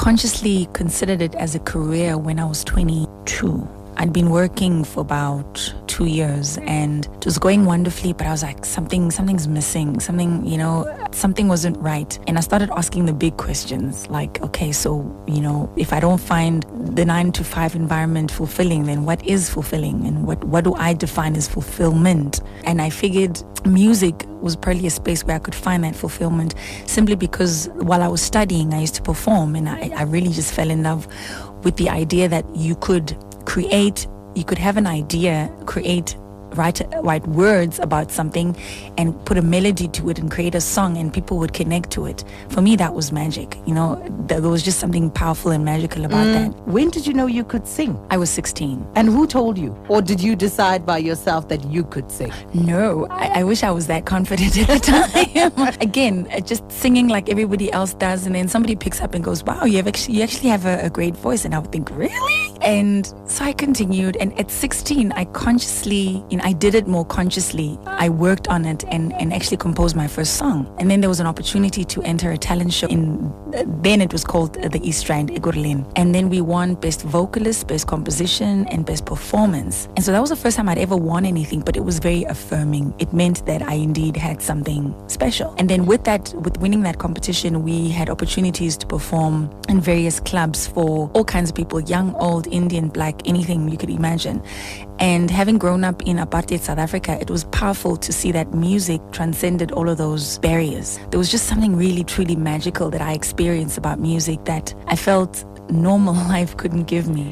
consciously considered it as a career when I was 22. I'd been working for about two years and it was going wonderfully, but I was like, something, something's missing. Something, you know, something wasn't right. And I started asking the big questions like, okay, so, you know, if I don't find the nine to five environment fulfilling, then what is fulfilling? And what, what do I define as fulfillment? And I figured music was probably a space where I could find that fulfillment simply because while I was studying, I used to perform and I, I really just fell in love with the idea that you could create, you could have an idea, create write write words about something and put a melody to it and create a song and people would connect to it. For me that was magic you know there was just something powerful and magical about mm. that. When did you know you could sing? I was 16 and who told you? Or did you decide by yourself that you could sing? No i, I wish i was that confident at the time. Again uh, just singing like everybody else does and then somebody picks up and goes wow you have actually you actually have a, a great voice. And i would think really and so i continued and at 16 i consciously you know, I did it more consciously. I worked on it and, and actually composed my first song. And then there was an opportunity to enter a talent show in, then it was called the East Rand Ekurhuleni. And then we won Best Vocalist, Best Composition, and Best Performance. And so that was the first time I'd ever won anything, but it was very affirming. It meant that I indeed had something special. And then with that, with winning that competition, we had opportunities to perform in various clubs for all kinds of people, young, old, Indian, black, anything you could imagine. And having grown up in apartheid South Africa, it was powerful to see that music transcended all of those barriers. There was just something really, truly magical that I experienced about music that I felt normal life couldn't give me.